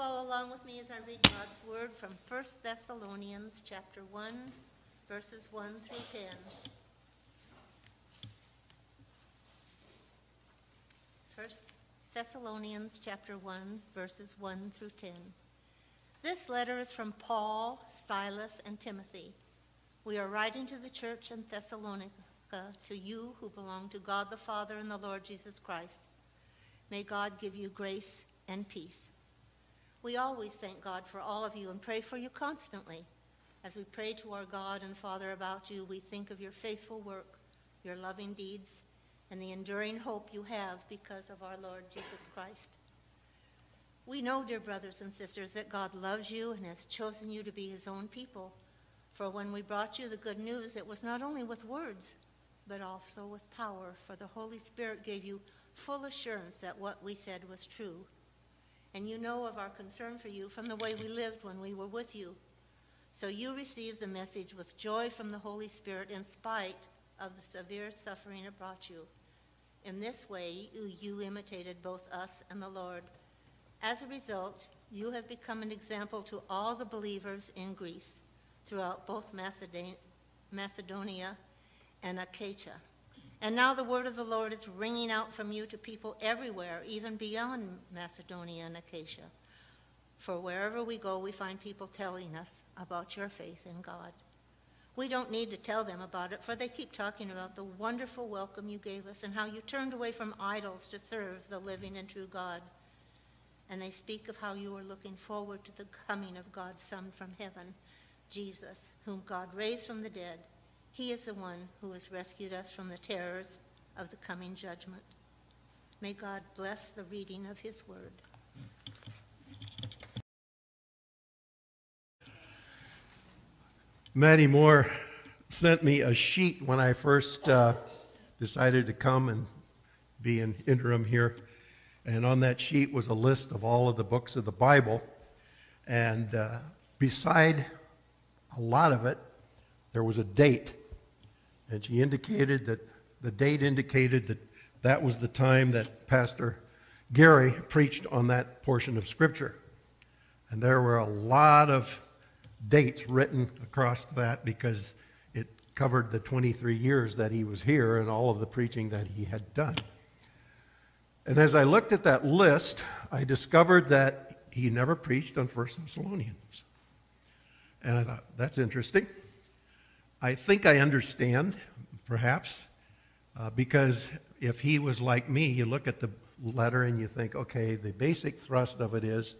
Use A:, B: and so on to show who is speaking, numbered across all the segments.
A: follow along with me as I read God's word from 1 Thessalonians chapter 1, verses 1 through 10. 1 Thessalonians chapter 1, verses 1 through 10. This letter is from Paul, Silas, and Timothy. We are writing to the church in Thessalonica, to you who belong to God the Father and the Lord Jesus Christ. May God give you grace and peace. We always thank God for all of you and pray for you constantly. As we pray to our God and Father about you, we think of your faithful work, your loving deeds, and the enduring hope you have because of our Lord Jesus Christ. We know, dear brothers and sisters, that God loves you and has chosen you to be his own people. For when we brought you the good news, it was not only with words, but also with power, for the Holy Spirit gave you full assurance that what we said was true. And you know of our concern for you from the way we lived when we were with you. So you received the message with joy from the Holy Spirit in spite of the severe suffering it brought you. In this way, you, you imitated both us and the Lord. As a result, you have become an example to all the believers in Greece throughout both Macedonia and Achaia. And now the word of the Lord is ringing out from you to people everywhere, even beyond Macedonia and Achaia. For wherever we go, we find people telling us about your faith in God. We don't need to tell them about it, for they keep talking about the wonderful welcome you gave us and how you turned away from idols to serve the living and true God. And they speak of how you are looking forward to the coming of God's Son from heaven, Jesus, whom God raised from the dead. He is the one who has rescued us from the terrors of the coming judgment. May God bless the reading of his word.
B: Maddie Moore sent me a sheet when I first uh, decided to come and be an interim here. And on that sheet was a list of all of the books of the Bible. And uh, beside a lot of it, there was a date. And she indicated that the date indicated that that was the time that Pastor Gary preached on that portion of Scripture. And there were a lot of dates written across that because it covered the 23 years that he was here and all of the preaching that he had done. And as I looked at that list, I discovered that he never preached on 1 Thessalonians. And I thought, that's interesting. I think I understand, perhaps, uh, because if he was like me, you look at the letter and you think, okay, the basic thrust of it is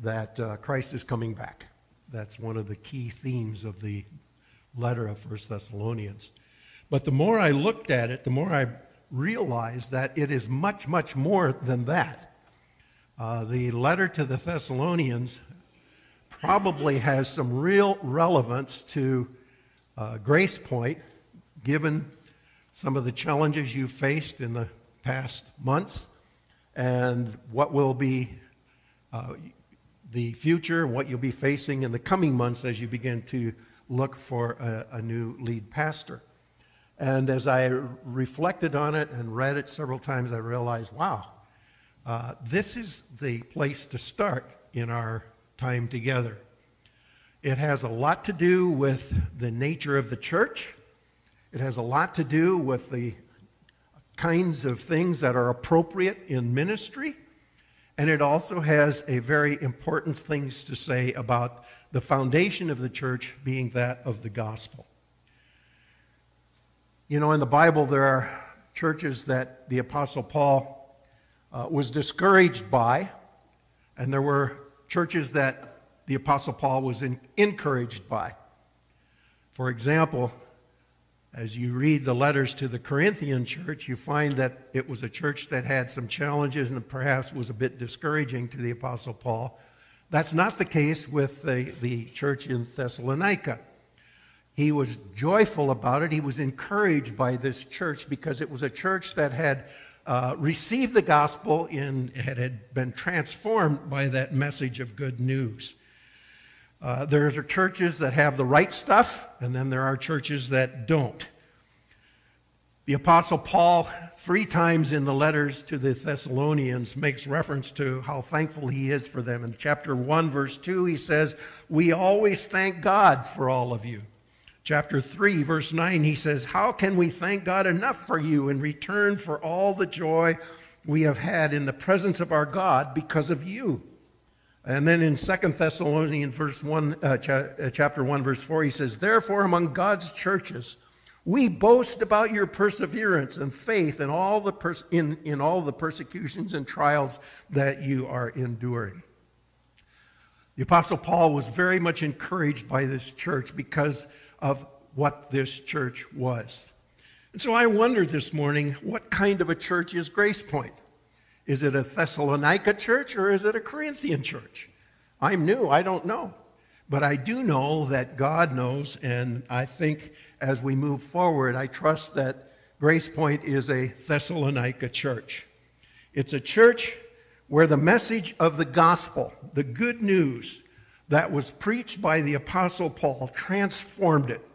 B: that uh, Christ is coming back. That's one of the key themes of the letter of First Thessalonians. But the more I looked at it, the more I realized that it is much, much more than that. Uh, the letter to the Thessalonians probably has some real relevance to uh, Grace Point, given some of the challenges you faced in the past months and what will be uh, the future and what you'll be facing in the coming months as you begin to look for a, a new lead pastor. And as I reflected on it and read it several times, I realized, wow, uh, this is the place to start in our time together. It has a lot to do with the nature of the church. It has a lot to do with the kinds of things that are appropriate in ministry. And it also has a very important things to say about the foundation of the church being that of the gospel. You know, in the Bible, there are churches that the Apostle Paul uh, was discouraged by, and there were churches that the Apostle Paul was in, encouraged by. For example, as you read the letters to the Corinthian church, you find that it was a church that had some challenges and perhaps was a bit discouraging to the Apostle Paul. That's not the case with the, the church in Thessalonica. He was joyful about it. He was encouraged by this church because it was a church that had uh, received the gospel and had, had been transformed by that message of good news. Uh, there's churches that have the right stuff, and then there are churches that don't. The Apostle Paul, three times in the letters to the Thessalonians, makes reference to how thankful he is for them. In chapter 1, verse 2, he says, We always thank God for all of you. Chapter 3, verse 9, he says, How can we thank God enough for you in return for all the joy we have had in the presence of our God because of you? And then in 2 Thessalonians verse 1, uh, cha- uh, chapter 1, verse 4, he says, Therefore, among God's churches, we boast about your perseverance and faith in all the, pers- in, in all the persecutions and trials that you are enduring. The Apostle Paul was very much encouraged by this church because of what this church was. And so I wondered this morning what kind of a church is Grace Point? Is it a Thessalonica church or is it a Corinthian church? I'm new, I don't know. But I do know that God knows, and I think as we move forward, I trust that Grace Point is a Thessalonica church. It's a church where the message of the gospel, the good news that was preached by the Apostle Paul, transformed it.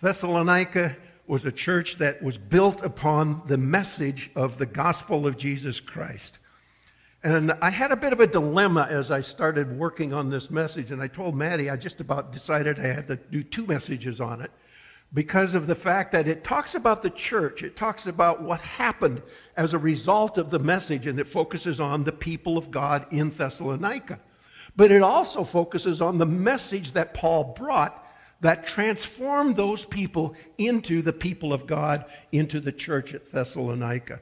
B: Thessalonica was a church that was built upon the message of the gospel of Jesus Christ. And I had a bit of a dilemma as I started working on this message, and I told Maddie I just about decided I had to do two messages on it because of the fact that it talks about the church, it talks about what happened as a result of the message, and it focuses on the people of God in Thessalonica. But it also focuses on the message that Paul brought that transformed those people into the people of God, into the church at Thessalonica.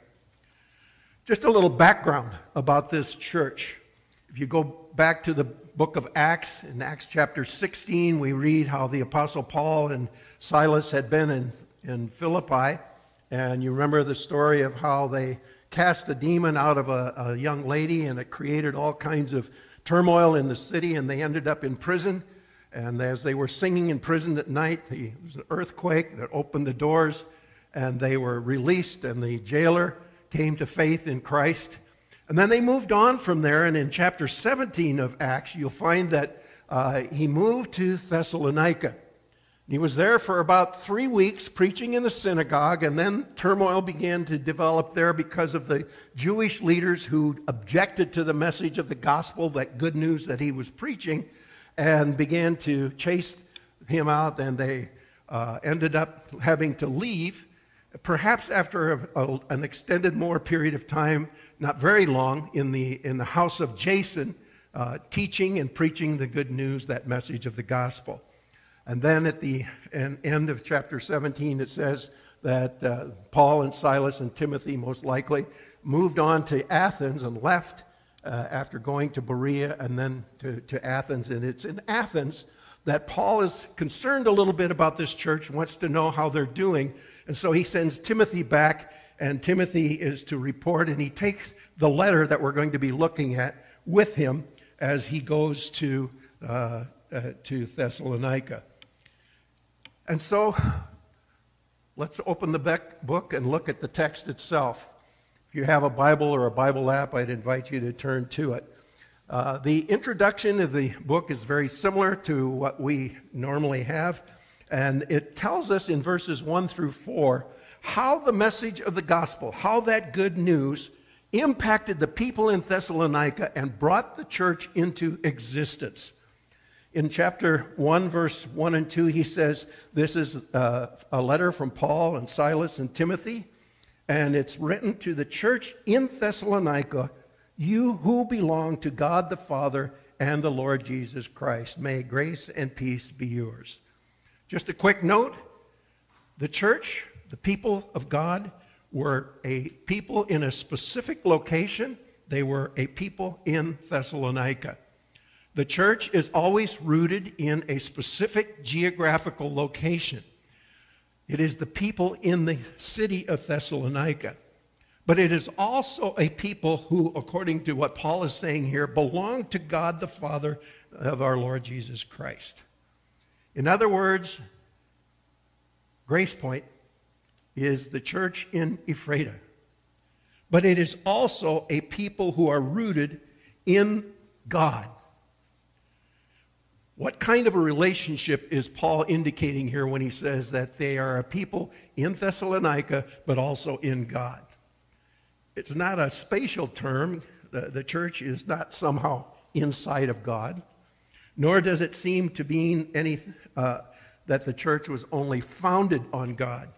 B: Just a little background about this church. If you go back to the book of Acts, in Acts chapter 16, we read how the Apostle Paul and Silas had been in, in Philippi. And you remember the story of how they cast a demon out of a, a young lady, and it created all kinds of turmoil in the city, and they ended up in prison. And as they were singing in prison at night, there was an earthquake that opened the doors, and they were released, and the jailer came to faith in Christ. And then they moved on from there, and in chapter 17 of Acts, you'll find that uh, he moved to Thessalonica. He was there for about three weeks preaching in the synagogue, and then turmoil began to develop there because of the Jewish leaders who objected to the message of the gospel, that good news that he was preaching, and began to chase him out, and they uh, ended up having to leave perhaps after a, a, an extended more period of time, not very long, in the, in the house of Jason, uh, teaching and preaching the good news, that message of the gospel. And then at the end of chapter 17, it says that uh, Paul and Silas and Timothy, most likely, moved on to Athens and left uh, after going to Berea and then to, to Athens. And it's in Athens that Paul is concerned a little bit about this church, wants to know how they're doing and so he sends Timothy back, and Timothy is to report, and he takes the letter that we're going to be looking at with him as he goes to, uh, uh, to Thessalonica. And so let's open the book and look at the text itself. If you have a Bible or a Bible app, I'd invite you to turn to it. Uh, the introduction of the book is very similar to what we normally have. And it tells us in verses 1 through 4 how the message of the gospel, how that good news impacted the people in Thessalonica and brought the church into existence. In chapter 1, verse 1 and 2, he says, This is uh, a letter from Paul and Silas and Timothy, and it's written to the church in Thessalonica, you who belong to God the Father and the Lord Jesus Christ. May grace and peace be yours. Just a quick note the church, the people of God, were a people in a specific location. They were a people in Thessalonica. The church is always rooted in a specific geographical location. It is the people in the city of Thessalonica. But it is also a people who, according to what Paul is saying here, belong to God the Father of our Lord Jesus Christ. In other words, Grace Point is the church in Ephrata, but it is also a people who are rooted in God. What kind of a relationship is Paul indicating here when he says that they are a people in Thessalonica, but also in God? It's not a spatial term. The, the church is not somehow inside of God, nor does it seem to mean any, uh, that the church was only founded on God.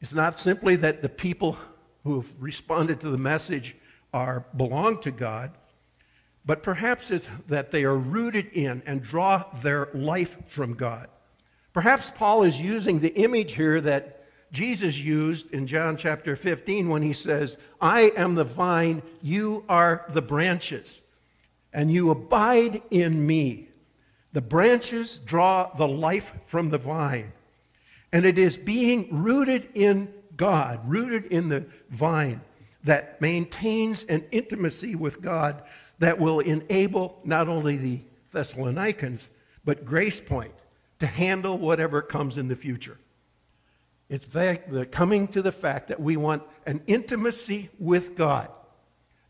B: It's not simply that the people who have responded to the message are belong to God, but perhaps it's that they are rooted in and draw their life from God. Perhaps Paul is using the image here that Jesus used in John chapter 15 when he says, I am the vine, you are the branches, and you abide in me. The branches draw the life from the vine. And it is being rooted in God, rooted in the vine, that maintains an intimacy with God that will enable not only the Thessalonians, but Grace Point to handle whatever comes in the future. It's the coming to the fact that we want an intimacy with God.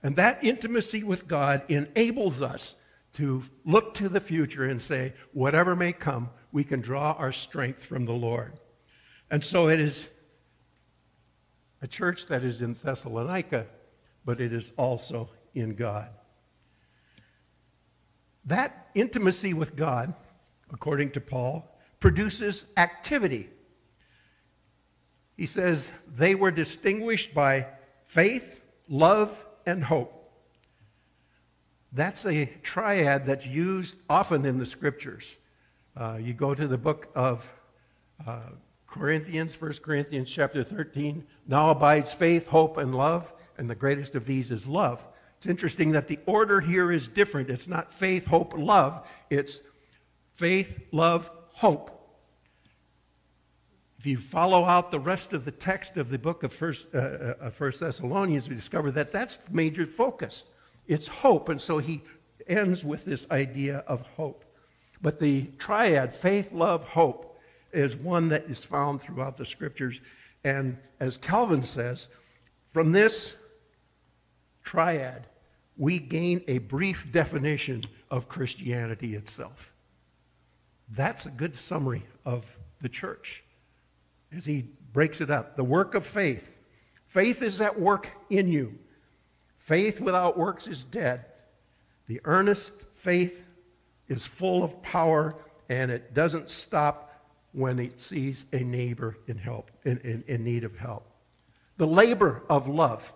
B: And that intimacy with God enables us to look to the future and say, whatever may come, we can draw our strength from the Lord. And so it is a church that is in Thessalonica, but it is also in God. That intimacy with God, according to Paul, produces activity. He says they were distinguished by faith, love, and hope. That's a triad that's used often in the scriptures. Uh, you go to the book of uh, Corinthians, 1 Corinthians chapter 13. Now abides faith, hope, and love, and the greatest of these is love. It's interesting that the order here is different. It's not faith, hope, love. It's faith, love, hope. If you follow out the rest of the text of the book of First, uh, uh, First Thessalonians, we discover that that's the major focus. It's hope, and so he ends with this idea of hope. But the triad, faith, love, hope, is one that is found throughout the scriptures. And as Calvin says, from this triad, we gain a brief definition of Christianity itself. That's a good summary of the church as he breaks it up. The work of faith. Faith is at work in you. Faith without works is dead. The earnest faith is full of power and it doesn't stop when it sees a neighbor in help in, in, in need of help. The labor of love.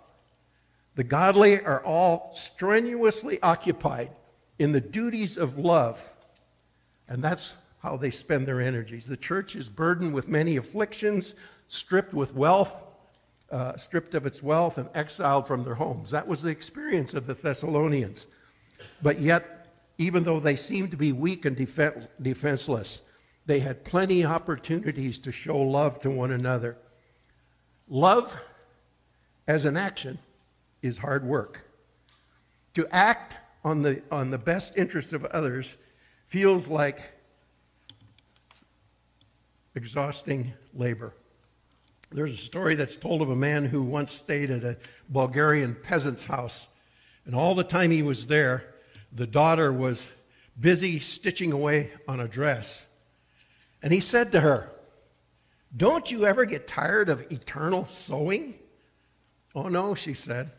B: The godly are all strenuously occupied in the duties of love, and that's how they spend their energies. The church is burdened with many afflictions, stripped with wealth, uh, stripped of its wealth, and exiled from their homes. That was the experience of the Thessalonians. But yet, even though they seemed to be weak and defen- defenseless, they had plenty of opportunities to show love to one another. Love as an action is hard work. To act on the, on the best interest of others feels like exhausting labor. There's a story that's told of a man who once stayed at a Bulgarian peasant's house, and all the time he was there, the daughter was busy stitching away on a dress. And he said to her, Don't you ever get tired of eternal sewing? Oh, no, she said.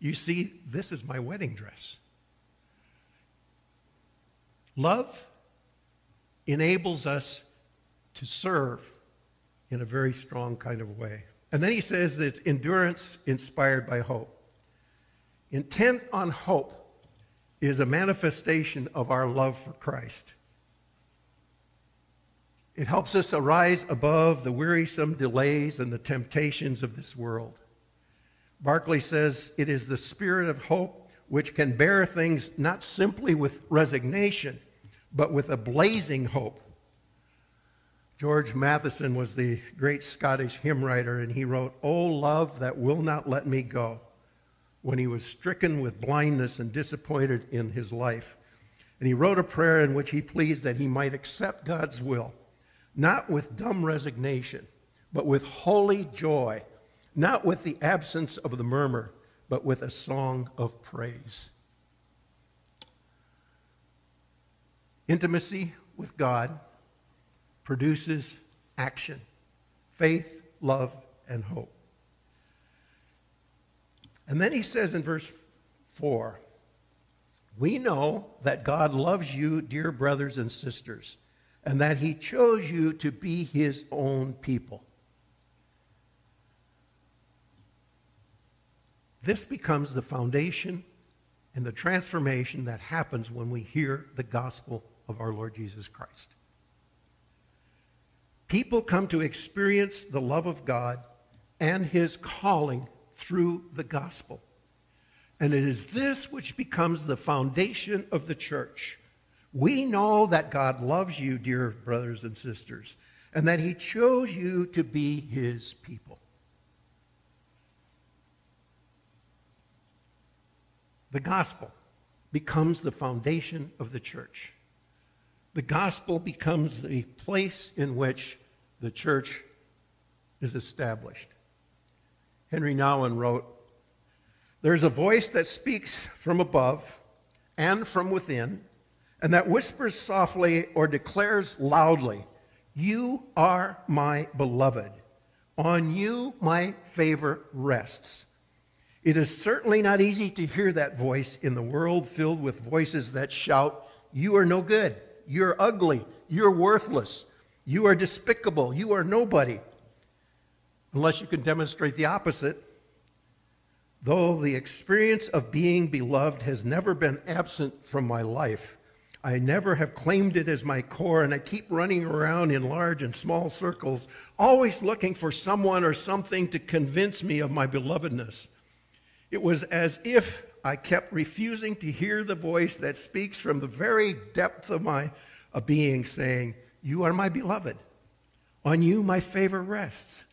B: You see, this is my wedding dress. Love enables us to serve in a very strong kind of way. And then he says that it's endurance inspired by hope. Intent on hope is a manifestation of our love for Christ. It helps us arise above the wearisome delays and the temptations of this world. Barclay says it is the spirit of hope which can bear things not simply with resignation, but with a blazing hope. George Matheson was the great Scottish hymn writer, and he wrote, O love that will not let me go, when he was stricken with blindness and disappointed in his life. And he wrote a prayer in which he pleads that he might accept God's will, not with dumb resignation, but with holy joy not with the absence of the murmur, but with a song of praise. Intimacy with God produces action faith, love, and hope. And then he says in verse 4 We know that God loves you, dear brothers and sisters, and that he chose you to be his own people. This becomes the foundation and the transformation that happens when we hear the gospel of our Lord Jesus Christ. People come to experience the love of God and his calling through the gospel. And it is this which becomes the foundation of the church. We know that God loves you, dear brothers and sisters, and that he chose you to be his people. The gospel becomes the foundation of the church. The gospel becomes the place in which the church is established. Henri Nouwen wrote There's a voice that speaks from above and from within, and that whispers softly or declares loudly, You are my beloved. On you my favor rests. It is certainly not easy to hear that voice in the world filled with voices that shout, You are no good, you're ugly, you're worthless, you are despicable, you are nobody unless you can demonstrate the opposite. Though the experience of being beloved has never been absent from my life, I never have claimed it as my core, and I keep running around in large and small circles, always looking for someone or something to convince me of my belovedness. It was as if I kept refusing to hear the voice that speaks from the very depth of my being, saying, You are my beloved. On you my favor rests.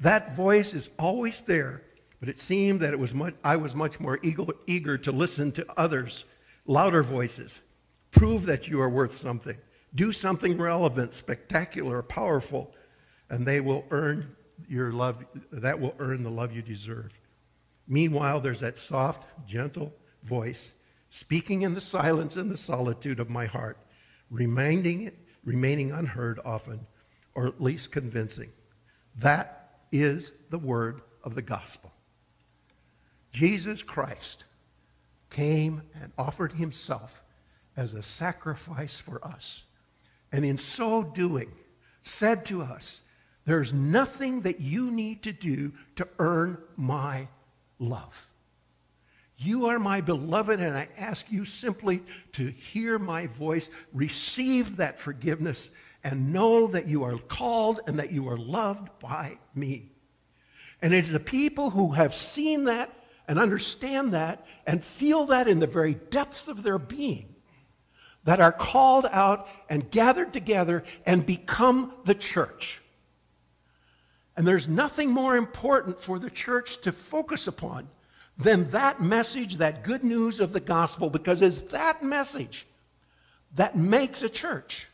B: That voice is always there, but it seemed that it was much, I was much more eager, eager to listen to others, louder voices. Prove that you are worth something. Do something relevant, spectacular, powerful, and they will earn your love. That will earn the love you deserve. Meanwhile, there's that soft, gentle voice speaking in the silence and the solitude of my heart, reminding it, remaining unheard often, or at least convincing. That is the word of the gospel. Jesus Christ came and offered himself as a sacrifice for us. And in so doing, said to us, There's nothing that you need to do to earn my love. You are my beloved, and I ask you simply to hear my voice, receive that forgiveness, and know that you are called and that you are loved by me. And it is the people who have seen that and understand that and feel that in the very depths of their being that are called out and gathered together and become the church. And there's nothing more important for the church to focus upon than that message, that good news of the gospel, because it's that message that makes a church.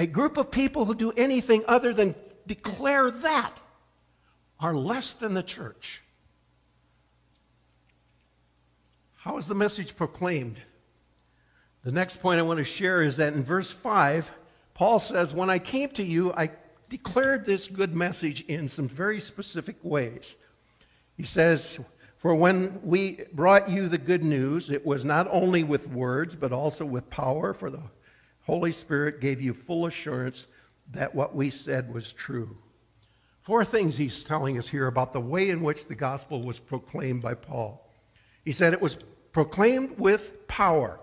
B: A group of people who do anything other than declare that are less than the church. How is the message proclaimed? The next point I want to share is that in verse 5, Paul says, When I came to you, I declared this good message in some very specific ways. He says, For when we brought you the good news, it was not only with words, but also with power, for the Holy Spirit gave you full assurance that what we said was true. Four things he's telling us here about the way in which the gospel was proclaimed by Paul. He said it was proclaimed with power,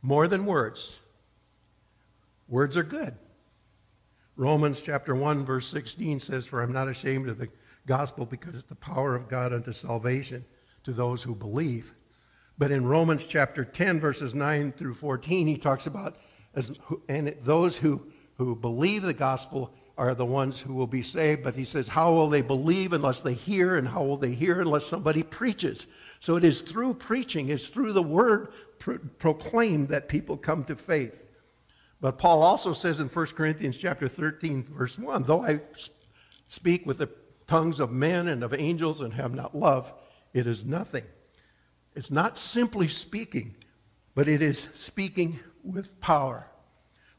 B: more than words. Words are good. Romans chapter 1, verse 16 says, For I'm not ashamed of the gospel because it's the power of God unto salvation to those who believe. But in Romans chapter 10, verses 9 through 14, he talks about as, and those who, who believe the gospel are the ones who will be saved. But he says, How will they believe unless they hear? And how will they hear unless somebody preaches? So it is through preaching, it's through the word pro- proclaimed that people come to faith. But Paul also says in 1 Corinthians chapter 13, verse 1, though I speak with the tongues of men and of angels and have not love, it is nothing. It's not simply speaking, but it is speaking with power.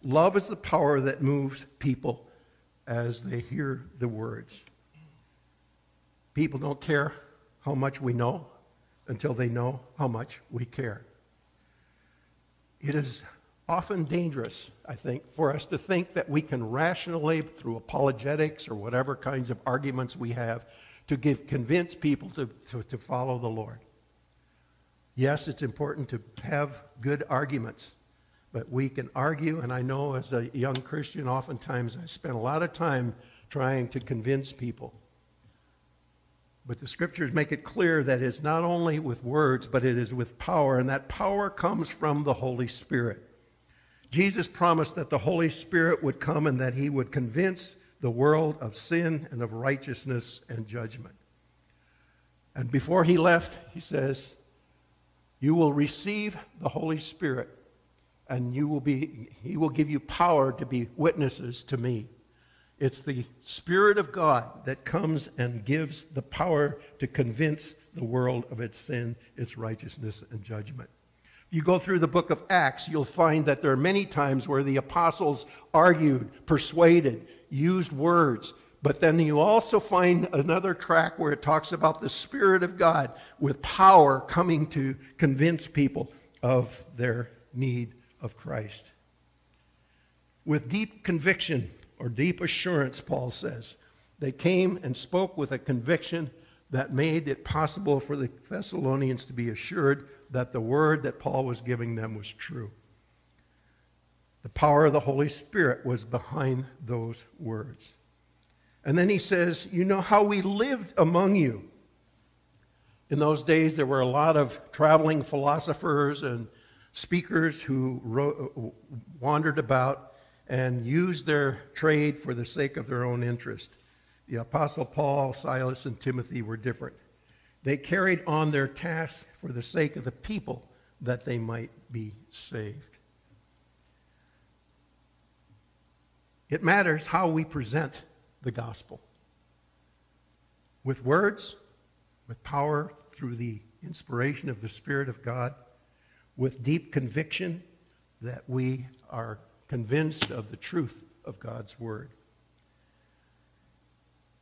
B: Love is the power that moves people as they hear the words. People don't care how much we know until they know how much we care. It is often dangerous, I think, for us to think that we can rationally, through apologetics or whatever kinds of arguments we have, to give, convince people to, to, to follow the Lord. Yes, it's important to have good arguments, but we can argue, and I know as a young Christian, oftentimes I spent a lot of time trying to convince people. But the scriptures make it clear that it's not only with words, but it is with power, and that power comes from the Holy Spirit. Jesus promised that the Holy Spirit would come and that he would convince the world of sin and of righteousness and judgment. And before he left, he says, You will receive the Holy Spirit, and you will be, he will give you power to be witnesses to me. It's the Spirit of God that comes and gives the power to convince the world of its sin, its righteousness, and judgment. You go through the book of Acts, you'll find that there are many times where the apostles argued, persuaded, used words. But then you also find another track where it talks about the Spirit of God with power coming to convince people of their need of Christ. With deep conviction, or deep assurance, Paul says. They came and spoke with a conviction that made it possible for the Thessalonians to be assured that the word that Paul was giving them was true. The power of the Holy Spirit was behind those words. And then he says, You know how we lived among you. In those days, there were a lot of traveling philosophers and speakers who wrote, wandered about and used their trade for the sake of their own interest. The Apostle Paul, Silas, and Timothy were different. They carried on their task for the sake of the people that they might be saved. It matters how we present the gospel with words, with power through the inspiration of the Spirit of God, with deep conviction that we are convinced of the truth of God's word.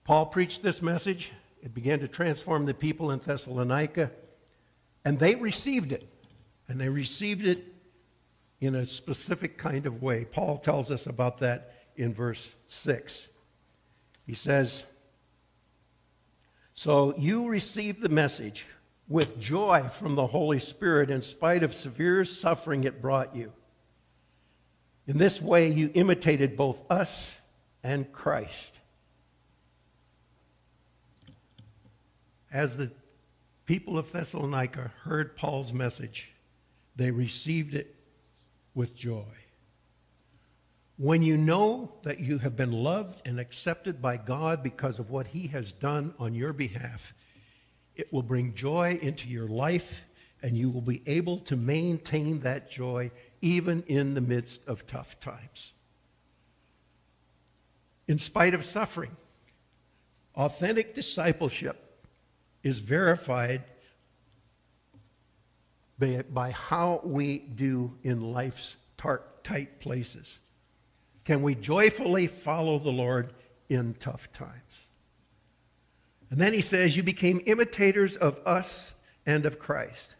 B: Paul preached this message. It began to transform the people in Thessalonica, and they received it. And they received it in a specific kind of way. Paul tells us about that in verse 6. He says, So you received the message with joy from the Holy Spirit in spite of severe suffering it brought you. In this way, you imitated both us and Christ. As the people of Thessalonica heard Paul's message, they received it with joy. When you know that you have been loved and accepted by God because of what He has done on your behalf, it will bring joy into your life and you will be able to maintain that joy even in the midst of tough times. In spite of suffering, authentic discipleship is verified by, by how we do in life's tar- tight places. Can we joyfully follow the Lord in tough times? And then he says, You became imitators of us and of Christ.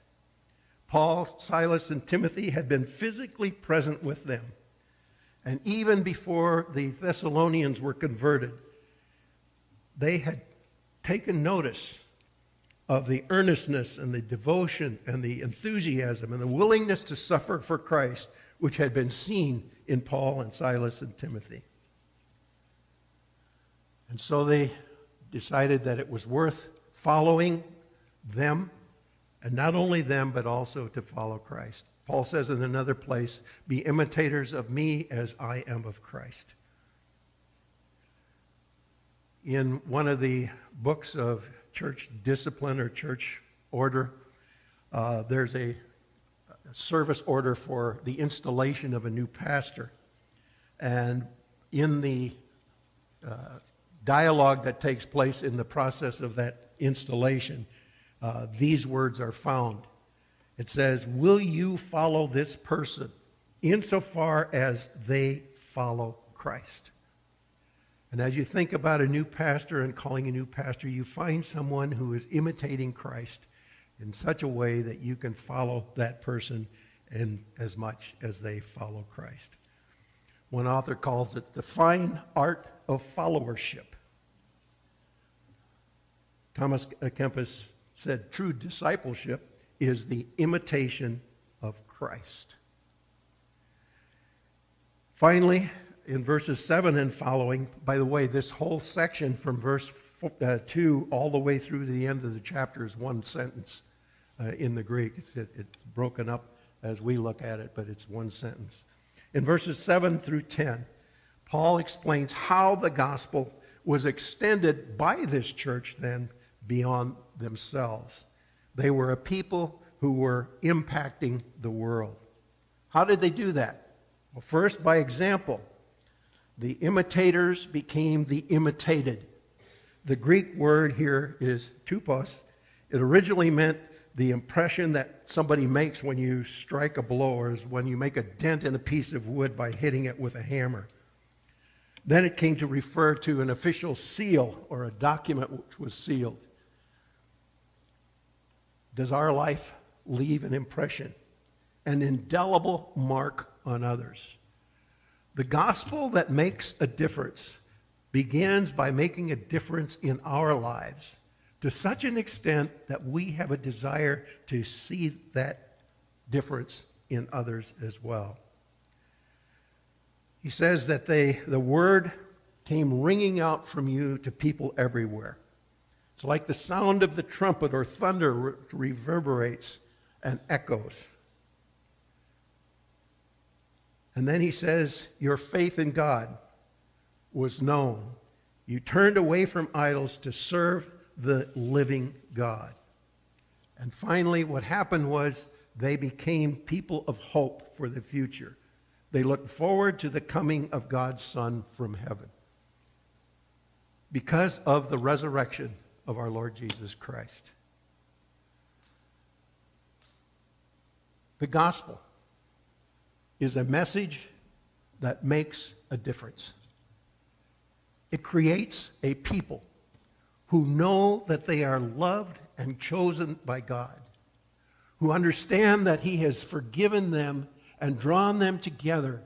B: Paul, Silas, and Timothy had been physically present with them. And even before the Thessalonians were converted, they had taken notice of the earnestness and the devotion and the enthusiasm and the willingness to suffer for Christ, which had been seen in Paul and Silas and Timothy. And so they decided that it was worth following them and not only them, but also to follow Christ. Paul says in another place, Be imitators of me as I am of Christ. In one of the books of church discipline or church order, uh, there's a, service order for the installation of a new pastor. And in the uh, dialogue that takes place in the process of that installation, uh, these words are found. It says, Will you follow this person insofar as they follow Christ? And as you think about a new pastor and calling a new pastor, you find someone who is imitating Christ in such a way that you can follow that person as much as they follow Christ. One author calls it the fine art of followership. Thomas Kempis said, True discipleship is the imitation of Christ. Finally, in verses 7 and following, by the way, this whole section from verse uh, 2 all the way through to the end of the chapter is one sentence uh, in the Greek. It's, it, it's broken up as we look at it, but it's one sentence. In verses 7 through 10, Paul explains how the gospel was extended by this church then beyond themselves. They were a people who were impacting the world. How did they do that? Well, first, by example. The imitators became the imitated. The Greek word here is tupos. It originally meant the impression that somebody makes when you strike a blow or is when you make a dent in a piece of wood by hitting it with a hammer. Then it came to refer to an official seal or a document which was sealed. Does our life leave an impression, an indelible mark on others? The gospel that makes a difference begins by making a difference in our lives to such an extent that we have a desire to see that difference in others as well. He says that they, the word came ringing out from you to people everywhere. It's like the sound of the trumpet or thunder reverberates and echoes. And then he says, Your faith in God was known. You turned away from idols to serve the living God. And finally, what happened was they became people of hope for the future. They looked forward to the coming of God's Son from heaven because of the resurrection of our Lord Jesus Christ. The gospel is a message that makes a difference. It creates a people who know that they are loved and chosen by God, who understand that He has forgiven them and drawn them together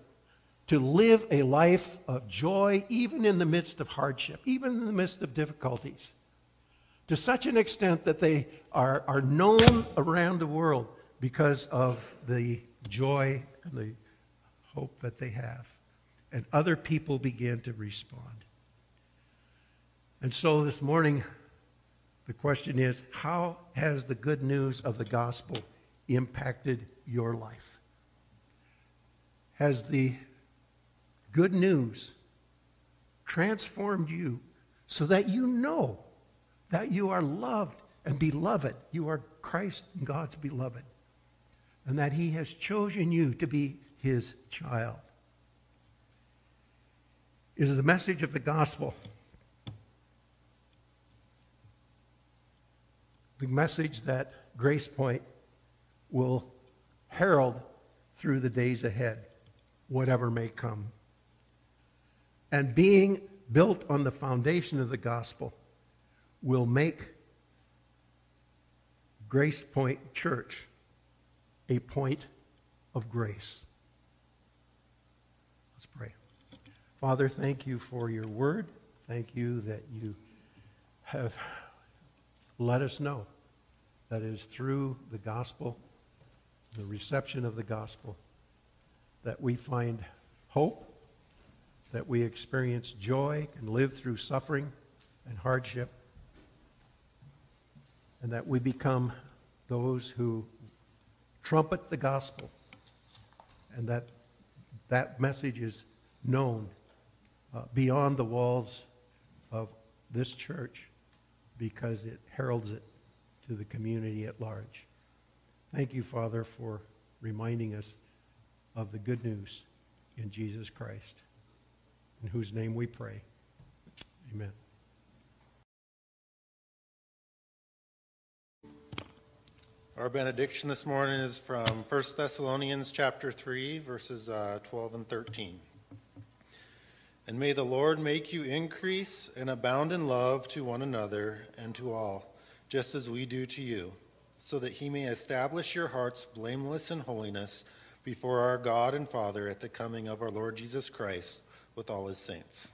B: to live a life of joy, even in the midst of hardship, even in the midst of difficulties, to such an extent that they are, are known around the world because of the joy and the hope that they have. And other people began to respond. And so this morning, the question is how has the good news of the gospel impacted your life? Has the good news transformed you so that you know that you are loved and beloved? You are Christ and God's beloved, and that He has chosen you to be His child. Is the message of the gospel the message that Grace Point will herald through the days ahead, whatever may come. And being built on the foundation of the gospel will make Grace Point Church a point of grace. Let's pray. Father, thank you for your word. Thank you that you have let us know that it is through the gospel, the reception of the gospel, that we find hope, that we experience joy and live through suffering and hardship, and that we become those who trumpet the gospel, and that that message is known uh, beyond the walls of this church because it heralds it to the community at large. Thank you, Father, for reminding us of the good news in Jesus Christ, in whose name we pray. Amen.
C: Our benediction this morning is from 1 Thessalonians chapter 3, verses uh, 12 and 13. And may the Lord make you increase and abound in love to one another and to all, just as we do to you, so that he may establish your hearts blameless in holiness before our God and Father at the coming of our Lord Jesus Christ with all his saints.